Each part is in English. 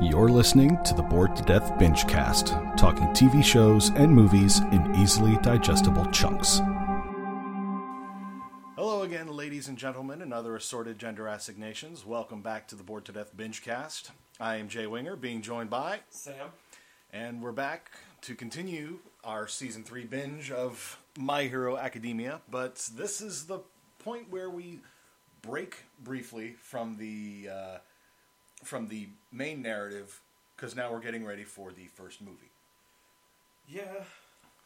You're listening to the Bored to Death Bingecast, talking TV shows and movies in easily digestible chunks. Hello again, ladies and gentlemen, and other assorted gender assignations. Welcome back to the Bored to Death Bingecast. I am Jay Winger, being joined by Sam. and we're back to continue our season three binge of My Hero Academia. But this is the point where we break briefly from the uh, from the main narrative because now we're getting ready for the first movie. Yeah.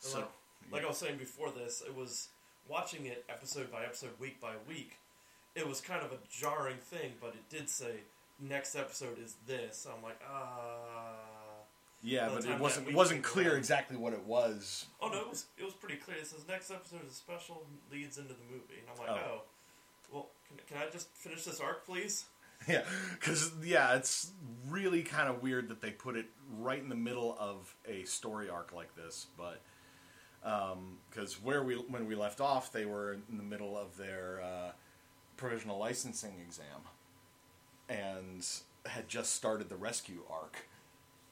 So, like, like I was saying before this, it was watching it episode by episode, week by week. It was kind of a jarring thing, but it did say next episode is this. I'm like, ah. Yeah, but it wasn't it wasn't clear around- exactly what it was. Oh no, it was it was pretty clear. It says next episode is a special, leads into the movie, and I'm like, Oh. oh, well, can, can I just finish this arc, please? Yeah, because yeah, it's really kind of weird that they put it right in the middle of a story arc like this. But because where we when we left off, they were in the middle of their uh, provisional licensing exam, and had just started the rescue arc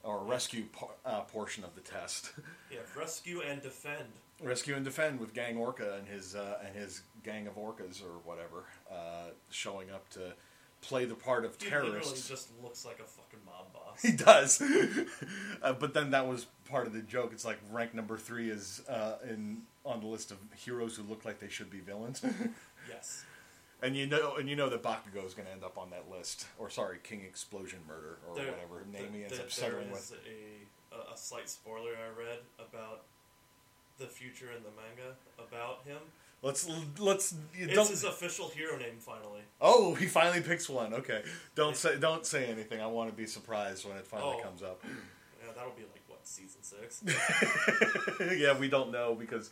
or rescue por- uh, portion of the test. Yeah, rescue and defend. Rescue and defend with Gang Orca and his uh, and his gang of orcas or whatever, uh, showing up to play the part of literally terrorists. just looks like a fucking mob boss. He does, uh, but then that was part of the joke. It's like rank number three is uh, in on the list of heroes who look like they should be villains, yes. and you know, and you know that Bakugo is going to end up on that list, or sorry, King Explosion Murder or There- whatever name he ends there- up settling with. is a, a, a slight spoiler I read about the future in the manga about him. Let's let's It's don't. his official hero name finally. Oh, he finally picks one. Okay, don't say don't say anything. I want to be surprised when it finally Oh. comes up. Yeah, that'll be like what season six. yeah, we don't know because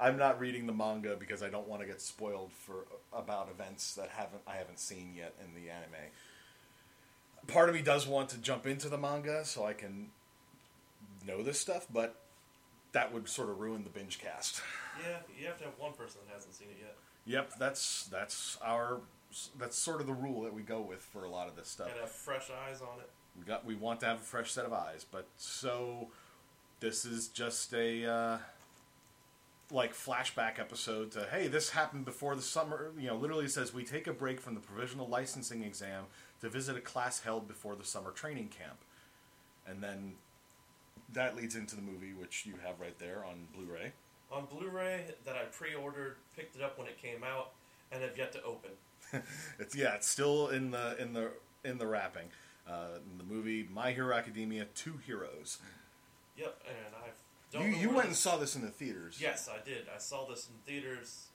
I'm not reading the manga because I don't want to get spoiled for about events that haven't I haven't seen yet in the anime. Part of me does want to jump into the manga so I can know this stuff, but that would sort of ruin the binge cast. yeah, you have to have one person that hasn't seen it yet, Yep, that's that's our that's sort of the rule that we go with for a lot of this stuff. and have fresh eyes on it. We got we want to have a fresh set of eyes, but so this is just a uh, like flashback episode to hey, this happened before the summer. You know, literally says we take a break from the provisional licensing exam to visit a class held before the summer training camp, and then that leads into the movie, which you have right there on Blu-ray. On Blu-ray that I pre-ordered, picked it up when it came out, and have yet to open. It's yeah, it's still in the in the in the wrapping. Uh, in the movie My Hero Academia: Two Heroes. Yep, and I don't. You you went and saw this in the theaters. Yes, I did. I saw this in theaters.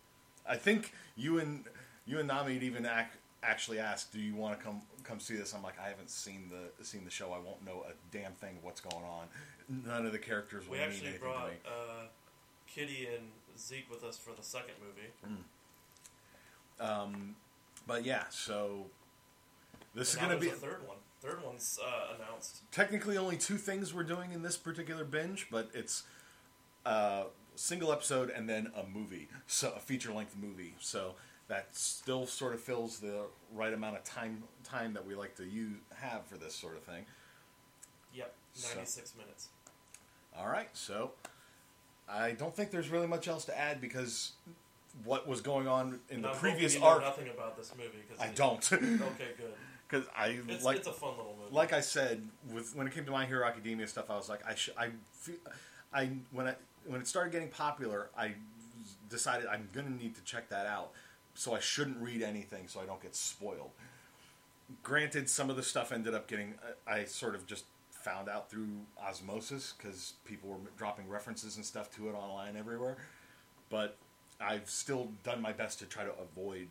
I think you and you and Nami even ac- actually asked, "Do you want to come come see this?" I'm like, I haven't seen the seen the show. I won't know a damn thing of what's going on. None of the characters will We mean actually anything brought to me. uh, Kitty and Zeke with us for the second movie. Um, But yeah, so this And is going to be a third one. Third one's uh, announced. technically only two things we're doing in this particular binge, but it's a single episode and then a movie, so a feature length movie. So that still sort of fills the right amount of time time that we like to use have for this sort of thing. Yep, So- 96 minutes. All right, so I don't think there's really much else to add because what was going on in And the I'm previous you know arc, nothing about this movie. Cause I it- don't, Okay, good. because I It's, like it's a fun little movie. like I said with when it came to My Hero Academia stuff, I was like, I should, I, feel, I when I when it started getting popular, I decided I'm gonna need to check that out. So I shouldn't read anything so I don't get spoiled. Granted, some of the stuff ended up getting I sort of just found out through osmosis because people were dropping references and stuff to it online everywhere. But I've still done my best to try to avoid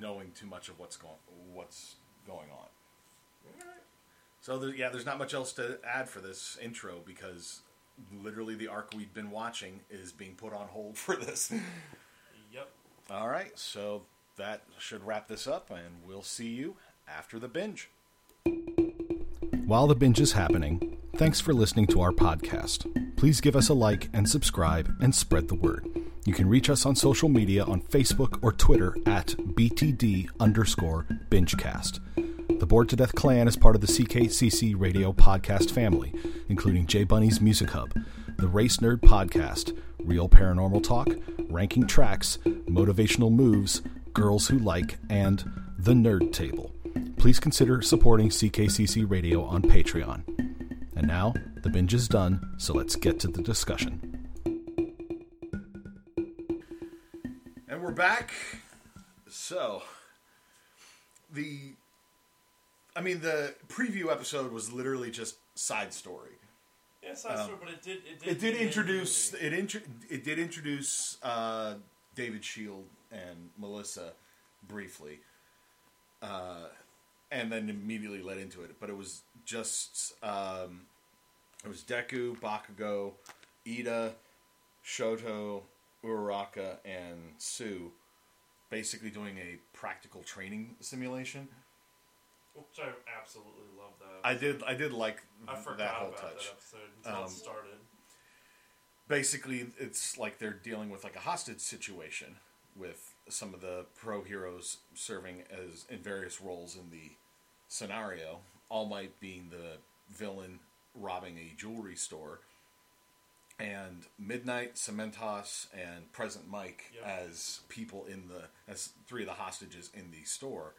knowing too much of what's going what's going on. So yeah, there's not much else to add for this intro because literally the arc we've been watching is being put on hold for this. All right, so that should wrap this up, and we'll see you after the binge. While the binge is happening, thanks for listening to our podcast. Please give us a like and subscribe and spread the word. You can reach us on social media on Facebook or Twitter at BTD underscore bingecast. The Bored to Death Clan is part of the CKCC radio podcast family, including J Bunny's Music Hub, the Race Nerd Podcast, Real Paranormal Talk, Ranking Tracks, Motivational Moves, Girls Who Like, and The Nerd Table. Please consider supporting CKCC Radio on Patreon. And now, the binge is done, so let's get to the discussion. And we're back. So, the. I mean, the preview episode was literally just side story. Yeah, side story, but it did. It did, It did introduce. It intro, It did introduce uh, David Shield and Melissa briefly, uh, and then immediately led into it. But it was just. Um, it was Deku, Bakugo, Ida, Shoto, Uraraka, and Sue, basically doing a practical training simulation. Which I absolutely love that. I did. I did like I forgot that whole about touch. that episode until Um, it started. basically it's like they're dealing with like a hostage situation with some of the pro heroes serving as in various roles in the scenario all might being the villain robbing a jewelry store and midnight cementos and present mike Yep. as people in the as three of the hostages in the store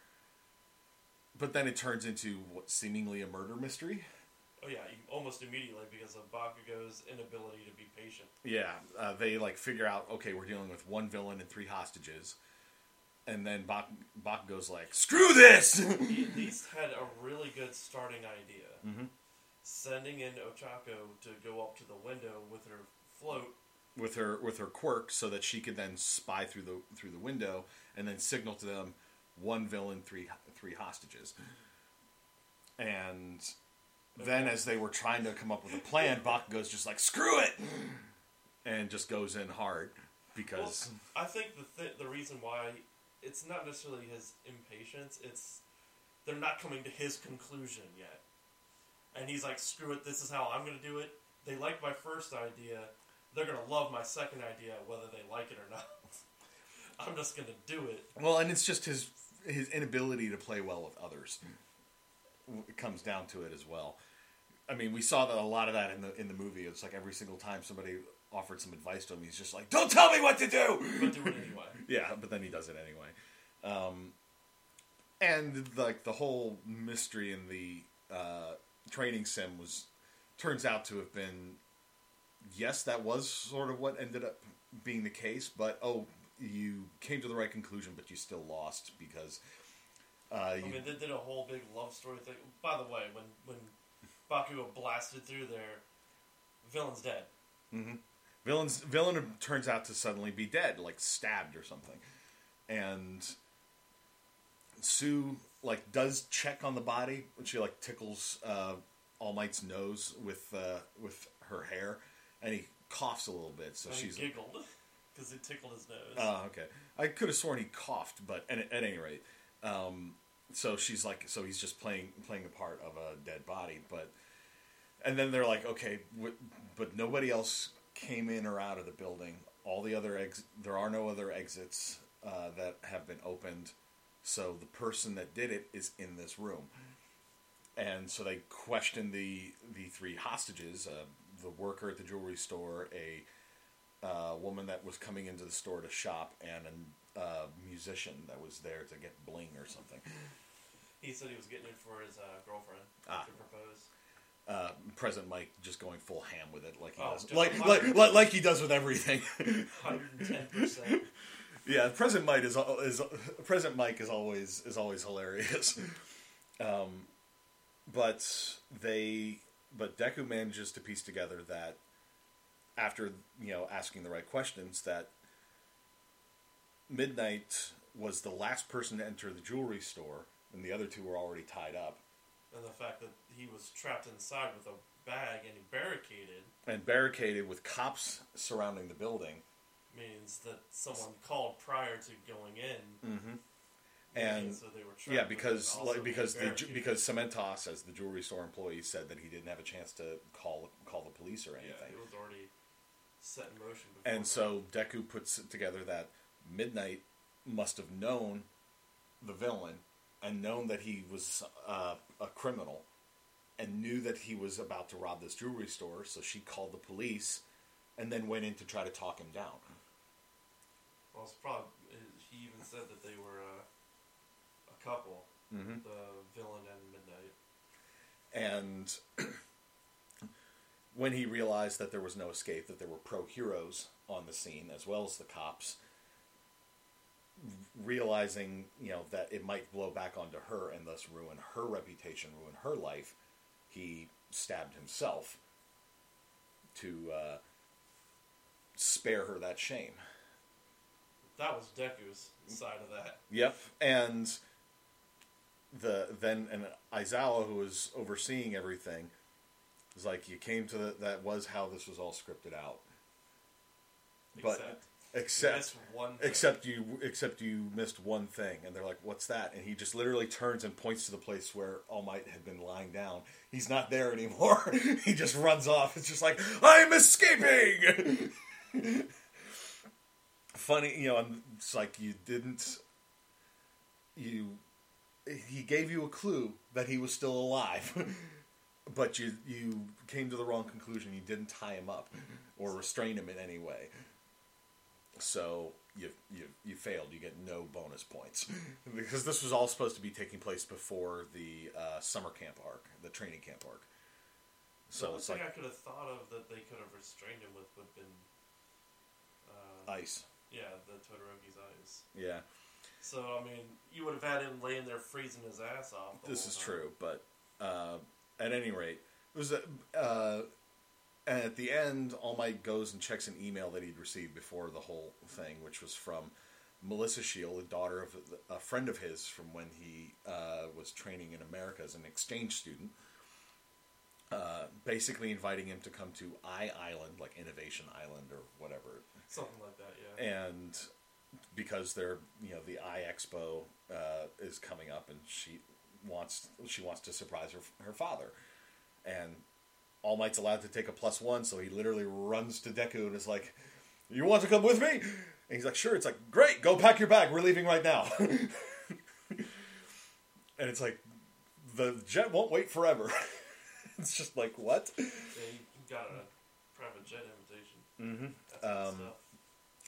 but then it turns into what seemingly a murder mystery Oh yeah, almost immediately because of Bakugo's inability to be patient. Yeah, uh, they like figure out okay, we're dealing with one villain and three hostages, and then Bak Bakugo's like, "Screw this!" He at least had a really good starting idea. Mm-hmm. Sending in Ochako to go up to the window with her float. with her with her quirk, so that she could then spy through the through the window and then signal to them one villain, three three hostages, and then as they were trying to come up with a plan, Bakugo's just like, "Screw it!" and just goes in hard Well, because I think the th- the reason why it's not necessarily his impatience; it's they're not coming to his conclusion yet, and he's like, "Screw it! This is how I'm going to do it." They like my first idea; they're going to love my second idea, whether they like it or not. I'm just going to do it. Well, and it's just his his inability to play well with others. Comes down to it as well. I mean, we saw that a lot of that in the in the movie. It's like every single time somebody offered some advice to him, he's just like, "Don't tell me what to do." But do it anyway. yeah, but then he does it anyway. Um, and like the whole mystery in the uh, training sim was turns out to have been yes, that was sort of what ended up being the case. But oh, you came to the right conclusion, but you still lost because uh, I mean, they did a whole big love story thing. By the way, when when Bakugo blasted through there, villain's dead. villains villain turns out to suddenly be dead, like stabbed or something, and Sue like does check on the body. She like tickles uh, All Might's nose with uh, with her hair, and he coughs a little bit. So And she's giggled because it tickled his nose. Oh, okay. I could have sworn he coughed, but at, at any rate, um, so she's like, so he's just playing playing the part of a dead body, but and then they're like, okay, but nobody else came in or out of the building. All the other ex- there are no other exits uh, that have been opened, so the person that did it is in this room. And so they question the the three hostages, uh, the worker at the jewelry store, a uh, woman that was coming into the store to shop and a uh, musician that was there to get bling or something. he said he was getting it for his uh, girlfriend Ah. to propose. Uh, Present Mike just going full ham with it, like he Oh, does, like, like- like, like he does with everything. 110%. yeah, Present Mike is is Present Mike is always is always hilarious. Um, but they but Deku manages to piece together that after you know asking the right questions that Midnight was the last person to enter the jewelry store, and the other two were already tied up and the fact that he was trapped inside with a bag and barricaded and barricaded with cops surrounding the building. means that someone called prior to going in. Mm-hmm. And so they were trapped, yeah, because like because the ju- because Cementos, as the jewelry store employee, said that he didn't have a chance to call call the police or yeah, anything. it was already set in motion. Before And so Deku puts it together that Midnight must have known the villain and known that he was uh, a criminal and knew that he was about to rob this jewelry store, so she called the police and then went in to try to talk him down. Well, it's probably he even said that they were uh, a couple, Mm-hmm. the villain and Midnight. And when he realized that there was no escape, that there were pro heroes on the scene as well as the cops, realizing you know that it might blow back onto her and thus ruin her reputation, ruin her life, he stabbed himself to uh, spare her that shame. That was Deku's side of that. Yep, and the then and Aizawa, who was overseeing everything, was like, "You came to the, that was how this was all scripted out." But Except, except. Except you except you missed one thing, and they're like, "What's that?" And he just literally turns and points to the place where All Might had been lying down. He's not there anymore. he just runs off. It's just like, "I'm escaping." Funny, you know, and it's like you didn't. You, he gave you a clue that he was still alive, but you you came to the wrong conclusion. You didn't tie him up or restrain him in any way. So you you you failed. You get no bonus points because this was all supposed to be taking place before the uh, summer camp arc, the training camp arc. the So only it's thing like I could have thought of that they could have restrained him with would have been, uh, ice. yeah, the Todoroki's eyes. Yeah, So I mean, you would have had him laying there freezing his ass off. the this is time. true. But uh, at any rate, it was. Uh, and at the end, All Might goes and checks an email that he'd received before the whole thing, which was from Melissa Shield, a daughter of a friend of his from when he uh, was training in America as an exchange student. Uh, basically inviting him to come to I Island, like Innovation Island or whatever, Something like that, yeah. and because they're you know the I Expo uh, is coming up, and she wants she wants to surprise her her father, and All Might's allowed to take a plus one, so he literally runs to Deku and is like, "You want to come with me?" And he's like, "Sure." It's like, "Great, go pack your bag. We're leaving right now." and it's like, the jet won't wait forever. it's just like what? Yeah, he got a private jet invitation. Mm-hmm. Um,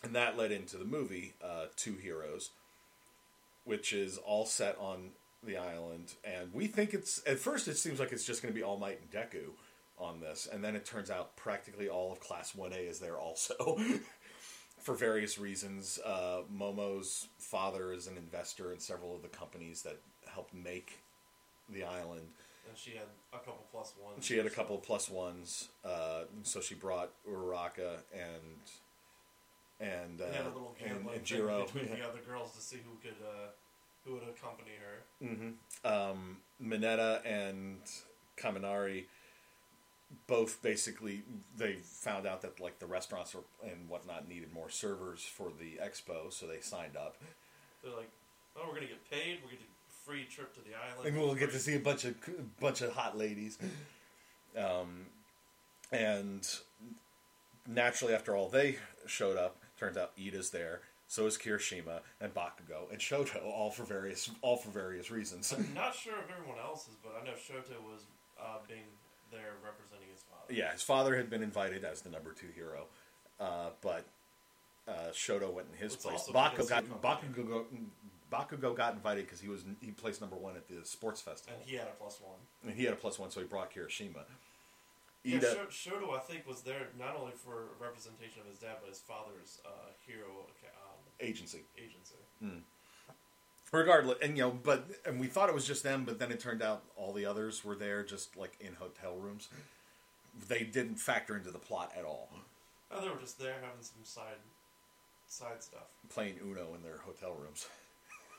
and that led into the movie uh, Two Heroes, which is all set on the island. And we think it's at first it seems like it's just going to be All Might and Deku on this, and then it turns out practically all of Class One A is there also. For various reasons, uh, Momo's father is an investor in several of the companies that helped make the island. And she had a couple plus ones. She had a couple of plus ones, uh, so she brought Uraraka and and uh, They had a little and, gambling and Jiro. between the other girls to see who could uh, who would accompany her. hmm Um, Mineta and Kaminari both basically they found out that like the restaurants and whatnot needed more servers for the expo, so they signed up, They're like, "Oh, we're gonna get paid. We're gonna get a free trip to the island, and we'll get to see a bunch of bunch of hot ladies. Um, and naturally, after all they showed up, turns out Ida's there. So is Kirishima and Bakugo and Shoto, all for various all for various reasons. I'm not sure of everyone else's, but I know Shoto was uh, being there representing his father. Yeah, his father had been invited as the number two hero, uh, but uh, Shoto went in his It's place. Bakugo got Bakugo, Bakugo got invited because he was he placed number one at the sports festival, And he had a plus one. and he had a plus one, so he brought Kirishima. Yeah, Ida, Sho- Shoto, I think, was there not only for representation of his dad, but his father's uh, hero um, agency, agency. regardless, and you know, but and we thought it was just them, but then it turned out all the others were there, just like in hotel rooms. They didn't factor into the plot at all. Oh, they were just there having some side side stuff. playing Uno in their hotel rooms.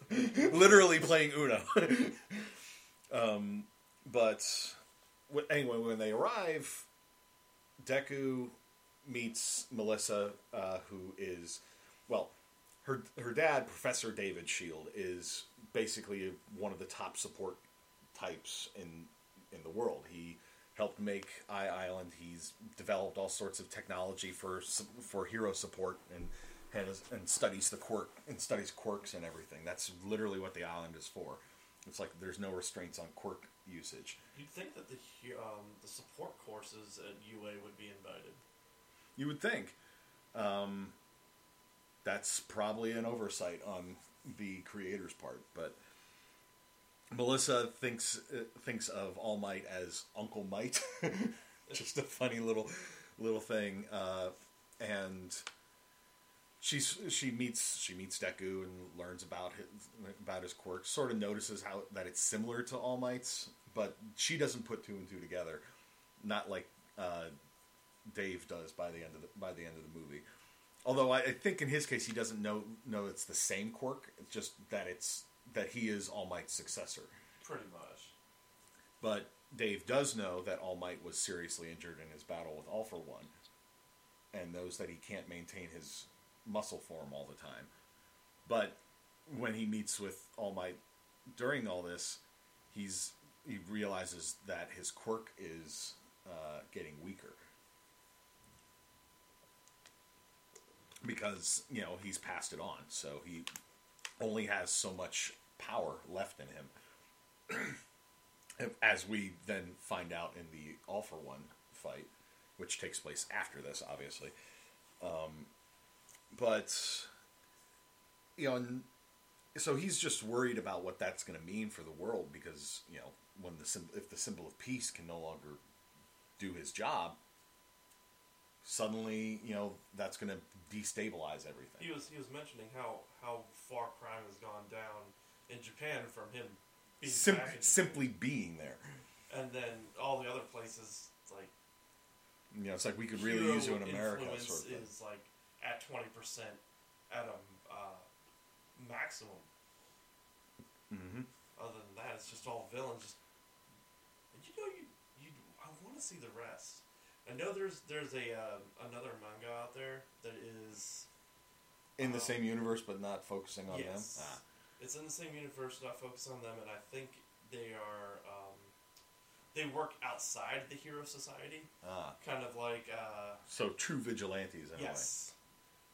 Literally playing Uno. um, but anyway, when they arrive, Deku meets Melissa, uh, who is, well, her her dad, Professor David Shield, is basically one of the top support types in in the world. He helped make I Island. He's developed all sorts of technology for for hero support and has and studies the quirk and studies quirks and everything. That's literally what the island is for. It's like there's no restraints on quirk usage. You'd think that the um, the support courses at UA would be invited. You would think. Um, that's probably an oversight on the creator's part, but Melissa thinks uh, thinks of All Might as Uncle Might. Just a funny little little thing, uh, and she's she meets she meets Deku and learns about his about his quirks. Sort of notices how that it's similar to All Might's, but she doesn't put two and two together. Not like uh, Dave does by the end of the by the end of the movie. Although I, I think in his case he doesn't know know it's the same quirk. It's just that it's that he is All Might's successor. Pretty much. But Dave does know that All Might was seriously injured in his battle with All for One, and knows that he can't maintain his muscle form all the time. But when he meets with All Might during all this, he's he realizes that his quirk is uh, getting weaker because you know he's passed it on, so he only has so much power left in him as we then find out in the All for One fight, which takes place after this, obviously. Um, but you know, so he's just worried about what that's going to mean for the world because you know when the if the symbol of peace can no longer do his job, suddenly you know that's going to destabilize everything. He was he was mentioning how how far crime has gone down in Japan from him being Sim- back in Japan. simply being there. and then all the other places like You know, it's like we could really use you in America. Sort of is like at twenty percent at a uh, maximum. Mhm. Other than that, it's just all villains. Just you know, you you I want to see the rest. I know there's there's a uh, another manga out there that is in the um, same universe, but not focusing on yes, them. Ah. it's in the same universe, not focused on them, and I think they are um, they work outside the hero society, Ah. kind of like uh, So true vigilantes, in yes.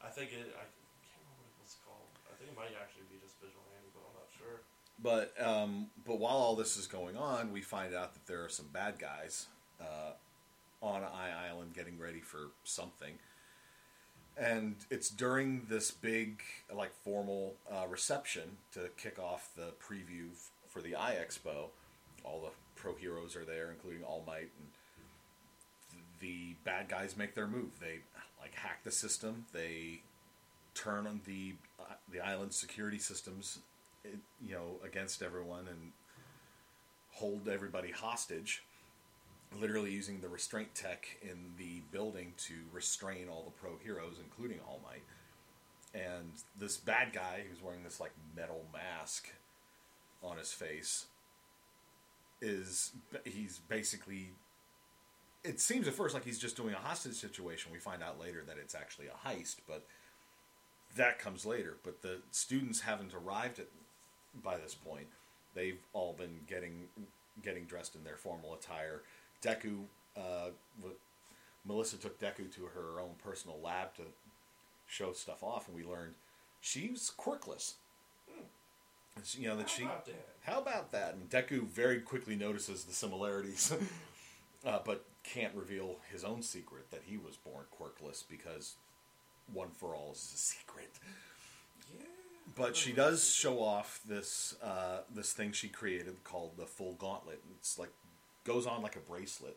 I think it. I can't remember what it was called. I think it might actually be just vigilante, but I'm not sure. But um, but while all this is going on, we find out that there are some bad guys uh, on I Island getting ready for something. And it's during this big, like, formal uh, reception to kick off the preview f- for the I Expo. All the pro heroes are there, including All Might, and the bad guys make their move. They like hack the system. They turn on the uh, the island security systems, you know, against everyone and hold everybody hostage. Literally using the restraint tech in the building to restrain all the pro heroes, including All Might. And this bad guy who's wearing this like metal mask on his face is he's basically it seems at first like he's just doing a hostage situation. We find out later that it's actually a heist, but that comes later. But the students haven't arrived at by this point. They've all been getting getting dressed in their formal attire. Deku, uh, Melissa took Deku to her own personal lab to show stuff off, and we learned she's quirkless. It's, You know that How she. about that? How about that? And Deku very quickly notices the similarities, uh, but can't reveal his own secret that he was born quirkless because one for all is a secret. Yeah. But she does show off this uh, this thing she created called the full gauntlet. It's like goes on like a bracelet,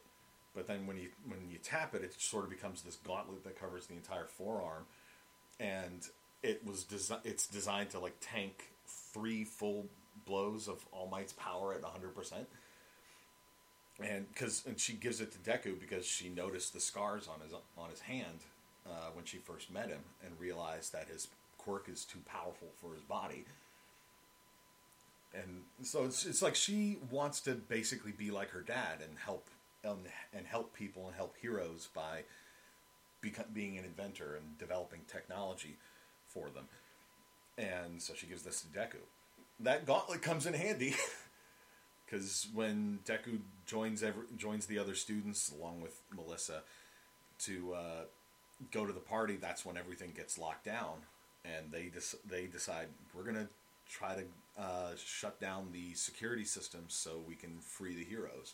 but then when you when you tap it, it sort of becomes this gauntlet that covers the entire forearm, and it was desi- it's designed to like tank three full blows of All Might's power at hundred percent. And because and she gives it to Deku because she noticed the scars on his on his hand uh, when she first met him and realized that his quirk is too powerful for his body. And so it's, it's like she wants to basically be like her dad and help and help people and help heroes by become, being an inventor and developing technology for them. And so she gives this to Deku. That gauntlet comes in handy because when Deku joins every, joins the other students along with Melissa to uh, go to the party, that's when everything gets locked down, and they they decide we're gonna try to uh, shut down the security systems so we can free the heroes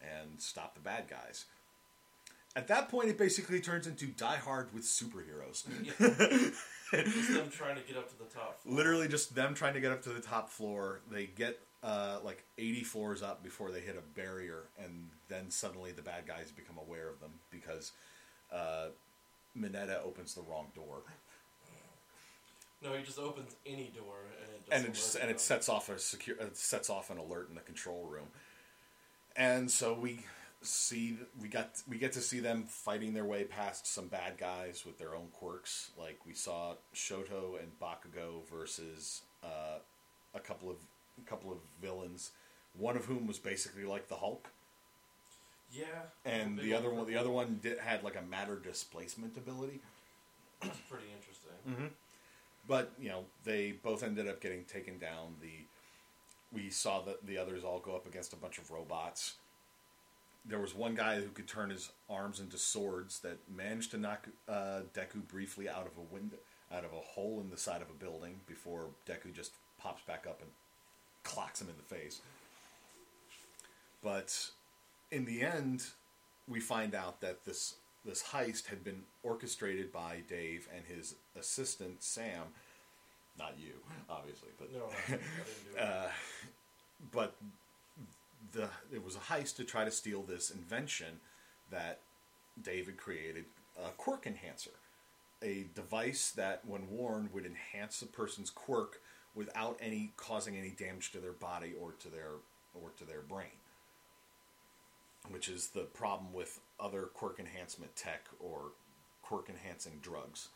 and stop the bad guys. At that point, it basically turns into Die Hard with superheroes. Just them trying to get up to the top. floor. Literally, just them trying to get up to the top floor. They get uh, like 80 floors up before they hit a barrier, and then suddenly the bad guys become aware of them because uh, Mineta opens the wrong door. No, he just opens any door and it just and it just, and it sets off a secure it sets off an alert in the control room. And so we see we got we get to see them fighting their way past some bad guys with their own quirks. Like we saw Shoto and Bakugo versus uh, a couple of a couple of villains, one of whom was basically like the Hulk, Yeah. and the other old one the other one did, had like a matter displacement ability. That's pretty interesting. But you know they both ended up getting taken down. The we saw that the others all go up against a bunch of robots. There was one guy who could turn his arms into swords that managed to knock uh, Deku briefly out of a window out of a hole in the side of a building before Deku just pops back up and clocks him in the face. But in the end we find out that this this heist had been orchestrated by Dave and his assistant Sam. Not you, obviously, but No, I didn't do it. uh, but the it was a heist to try to steal this invention that David created, a quirk enhancer, a device that, when worn, would enhance a person's quirk without any causing any damage to their body or to their or to their brain which is the problem with other quirk enhancement tech or quirk enhancing drugs.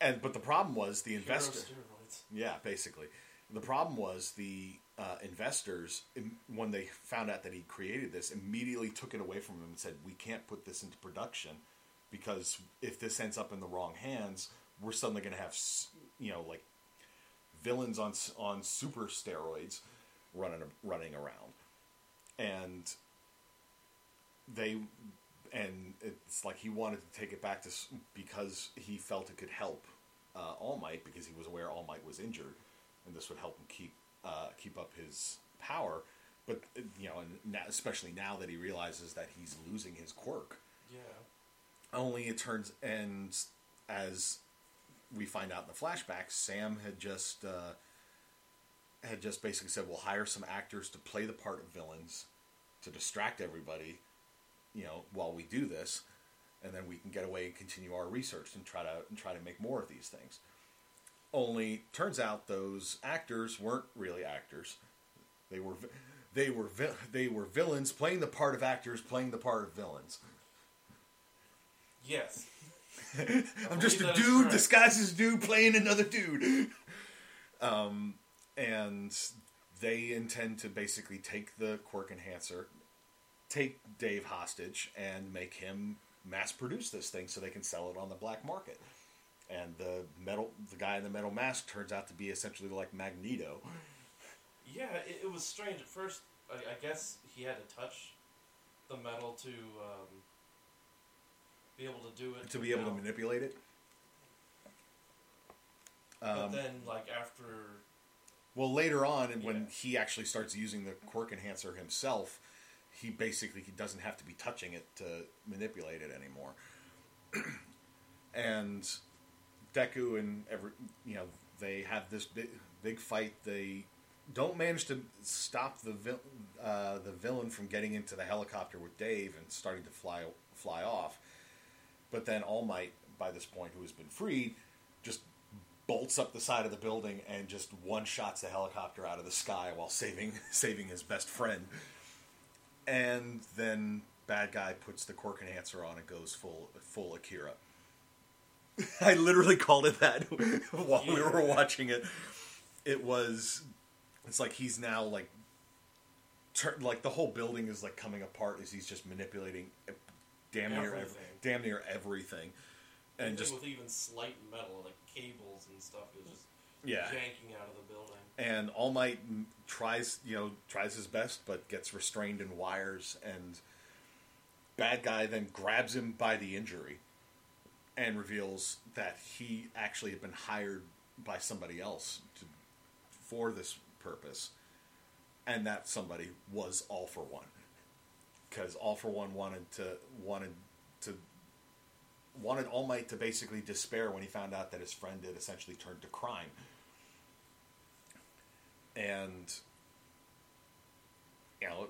And but the problem was the investor. Yeah, basically, the problem was the uh, investors when they found out that he created this immediately took it away from him and said, "We can't put this into production because if this ends up in the wrong hands, we're suddenly going to have you know like villains on on super steroids running running around." And they and it's like he wanted to take it back to because he felt it could help uh, All Might because he was aware All Might was injured, and this would help him keep uh, keep up his power. But you know, and now, especially now that he realizes that he's losing his quirk, Yeah. only it turns and as we find out in the flashback, Sam had just uh, had just basically said, "We'll hire some actors to play the part of villains to distract everybody, you know, while we do this, and then we can get away and continue our research and try to and try to make more of these things." Only turns out those actors weren't really actors; they were they were they were villains playing the part of actors playing the part of villains. Yes. I'm just a believe that is dude disguised as dude playing another dude. Um, and they intend to basically take the quirk enhancer, take Dave hostage, and make him mass produce this thing so they can sell it on the black market. And the metal, the guy in the metal mask turns out to be essentially like Magneto. Yeah, it, it was strange at first. I, I guess he had to touch the metal to um, be able to do it. to be able to manipulate it. But Um, then, like after, Well, later on, and when Yeah. he actually starts using the quirk enhancer himself, he basically he doesn't have to be touching it to manipulate it anymore. and Deku and every you know they have this big big fight. They don't manage to stop the vil- uh, the villain from getting into the helicopter with Dave and starting to fly fly off. But then All Might, by this point, who has been freed, bolts up the side of the building and just one shots the helicopter out of the sky while saving saving his best friend. And then bad guy puts the quirk enhancer on and goes full full Akira. I literally called it that while we were watching it. It was it's like he's now like tur- like the whole building is like coming apart as he's just manipulating damn near every, Everything. damn near everything and just with even slight metal, like cables and stuff, is just yeah yanking out of the building. and All Might tries, you know, tries his best, but gets restrained in wires. And bad guy then grabs him by the injury and reveals that he actually had been hired by somebody else to for this purpose, and that somebody was All for One, because All for One wanted to wanted to wanted All Might to basically despair when he found out that his friend had essentially turned to crime, and you know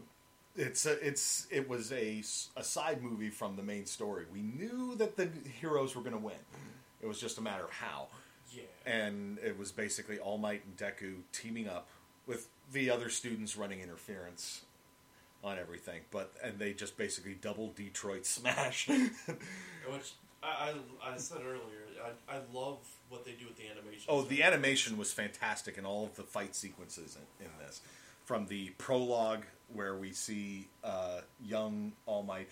it's a, it's it was a, a side movie from the main story. We knew that the heroes were going to win. It was just a matter of how. Yeah. And it was basically All Might and Deku teaming up with the other students running interference on everything. But and they just basically double Detroit smash. Which I, I, I said earlier, I, I love what they do with the animation. oh, the animation was fantastic in all of the fight sequences in, in this. From the prologue where we see uh, young All Might.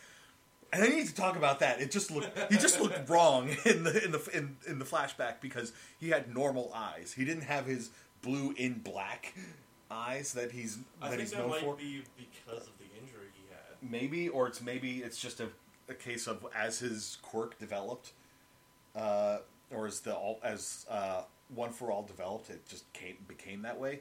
And I need to talk about that. It just looked he just looked wrong in the in the in, in the flashback because he had normal eyes. He didn't have his blue in black eyes that he's I that think he's that known might for. be because of the injury he had. Maybe, or it's maybe it's just a, a case of as his quirk developed, uh, or as the all as uh, one for all developed, it just came became that way.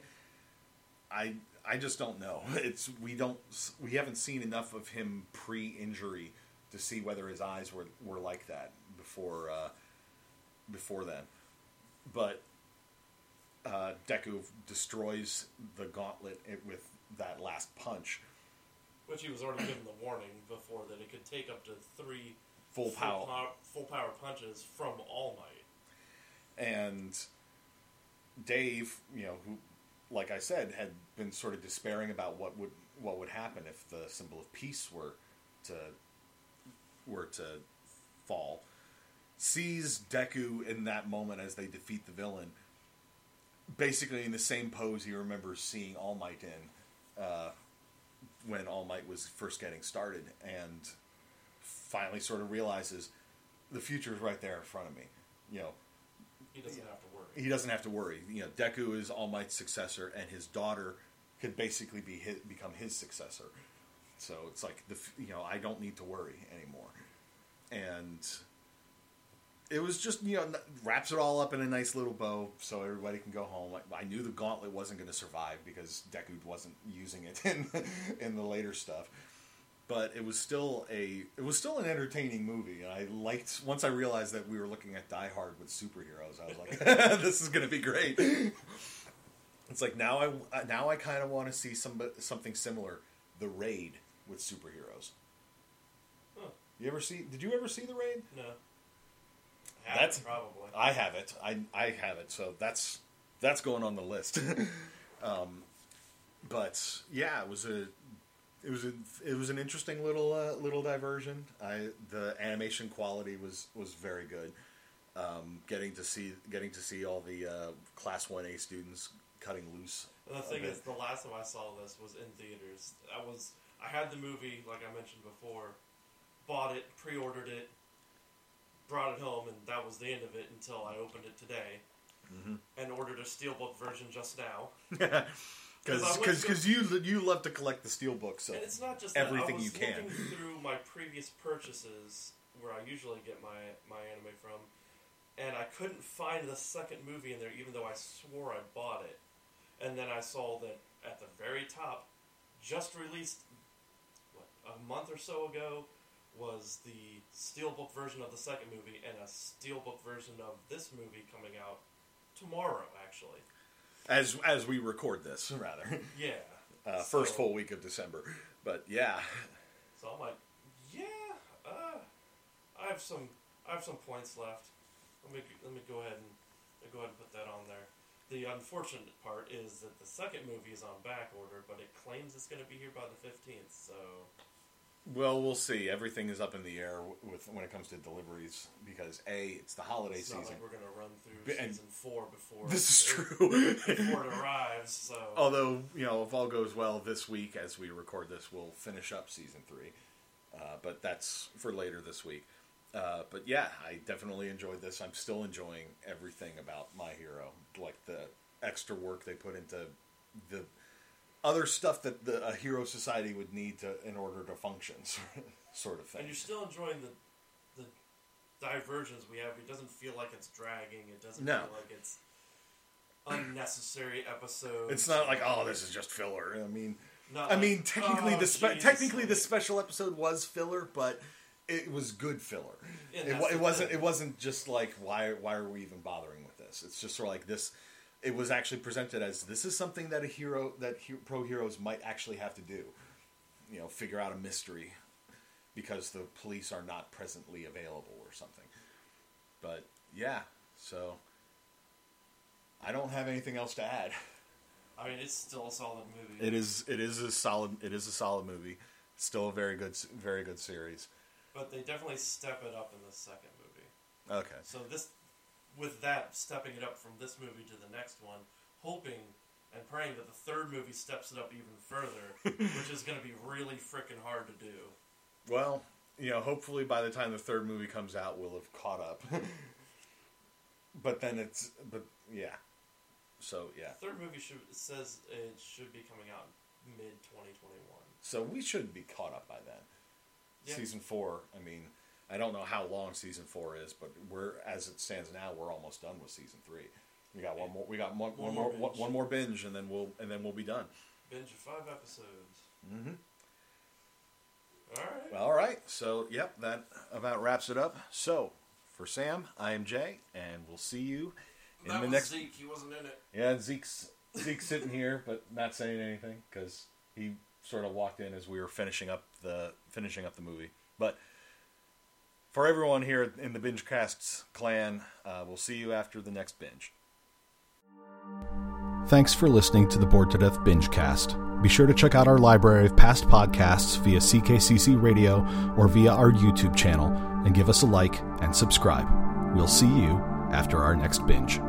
I I just don't know. It's we don't we haven't seen enough of him pre-injury to see whether his eyes were were like that before uh, before then. But uh, Deku destroys the gauntlet with that last punch. Which he was already given the warning before that it could take up to three Full power. pow- full power punches from All Might. and Dave, you know, who, like I said, had been sort of despairing about what would what would happen if the symbol of peace were to were to fall. Sees Deku in that moment as they defeat the villain, basically in the same pose he remembers seeing All Might in uh, when All Might was first getting started, and finally sort of realizes the future is right there in front of me. You know, He doesn't have to worry. he doesn't have to worry. You know, Deku is All Might's successor, and his daughter could basically be his, become his successor. So it's like the you know I don't need to worry anymore, and it was just you know wraps it all up in a nice little bow so everybody can go home. I, I knew the gauntlet wasn't going to survive because Deku wasn't using it in in the later stuff. But it was still a it was still an entertaining movie, and I liked once I realized that we were looking at Die Hard with superheroes. I was like, "This is going to be great." It's like now I now I kind of want to see some something similar, The Raid with superheroes. Huh. You ever see? Did you ever see The Raid? No. Have That's- probably. I have it. I I have it. So that's that's going on the list. um, but yeah, it was a it was a it was an interesting little uh, little diversion. I the animation quality was was very good. Um, getting to see getting to see all the uh, class one A students cutting loose. The thing is, the last time I saw this was in theaters. I was I had the movie, like I mentioned before, bought it, pre-ordered it, brought it home, and that was the end of it until I opened it today Mm-hmm. and ordered a steelbook version just now. because because you you love to collect the steel books. So And it's not just everything that. I was you can. through my previous purchases, where I usually get my my anime from, and I couldn't find the second movie in there, even though I swore I bought it. And then I saw that at the very top, just released, what a month or so ago, was the steelbook version of the second movie, and a steelbook version of this movie coming out tomorrow, actually. as as we record this, rather Yeah. uh, first full week of December. But yeah, So I'm like, yeah, uh, I have some, I have some points left. Let me let me go ahead and let me go ahead and put that on there. The unfortunate part is that the second movie is on back order, but it claims it's going to be here by the 15th. So well, we'll see. Everything is up in the air with when it comes to deliveries because a it's the holiday it's season. like we're going to run through and- season four before This is true. before it arrives. So Although you know, if all goes well this week as we record this, we'll finish up season three. Uh, but that's for later this week. Uh, but yeah, I definitely enjoyed this. I'm still enjoying everything about My Hero, like the extra work they put into the other stuff that the, a hero society would need to in order to function, sort of thing. and you're still enjoying the the diversions we have. It doesn't feel like it's dragging. It doesn't No. feel like it's unnecessary episodes. It's not like oh, this is just filler. I mean, Not I like, mean, technically oh, the spe- technically the special episode was filler, but it was good filler. Yeah, it, that's wa- the it wasn't. thing. It wasn't just like why why are we even bothering with this? It's just sort of like this. It was actually presented as this is something that a hero that he, pro heroes might actually have to do. You know, figure out a mystery because the police are not presently available or something. But yeah, so I don't have anything else to add. I mean, it's still a solid movie. It is. It is a solid. It is a solid movie. Still a very good. Very good series. But they definitely step it up in the second movie. Okay. So this, with that stepping it up from this movie to the next one, hoping and praying that the third movie steps it up even further, which is going to be really freaking hard to do. Well, you know, hopefully by the time the third movie comes out, we'll have caught up. but then it's. But yeah. So yeah. The third movie should says it should be coming out mid twenty twenty one. So we should be caught up by then. Yeah. Season four. I mean, I don't know how long season four is, but we're as it stands now, we're almost done with season three. We got one more. We got one, one One more. more One, more binge, and then we'll and then we'll be done. Binge of five episodes. Mm-hmm. All right. Well, all right. So, yep, that about wraps it up. So, for Sam, I am Jay, and we'll see you in that the was next. Zeke. He wasn't in it. Yeah, Zeke's Zeke's sitting here, but not saying anything because he sort of walked in as we were finishing up the finishing up the movie. But for everyone here in the Binge Casts clan, uh, we'll see you after the next binge. Thanks for listening to the Bored to Death Bingecast. Be sure to check out our library of past podcasts via CKCC Radio or via our YouTube channel and give us a like and subscribe. We'll see you after our next binge.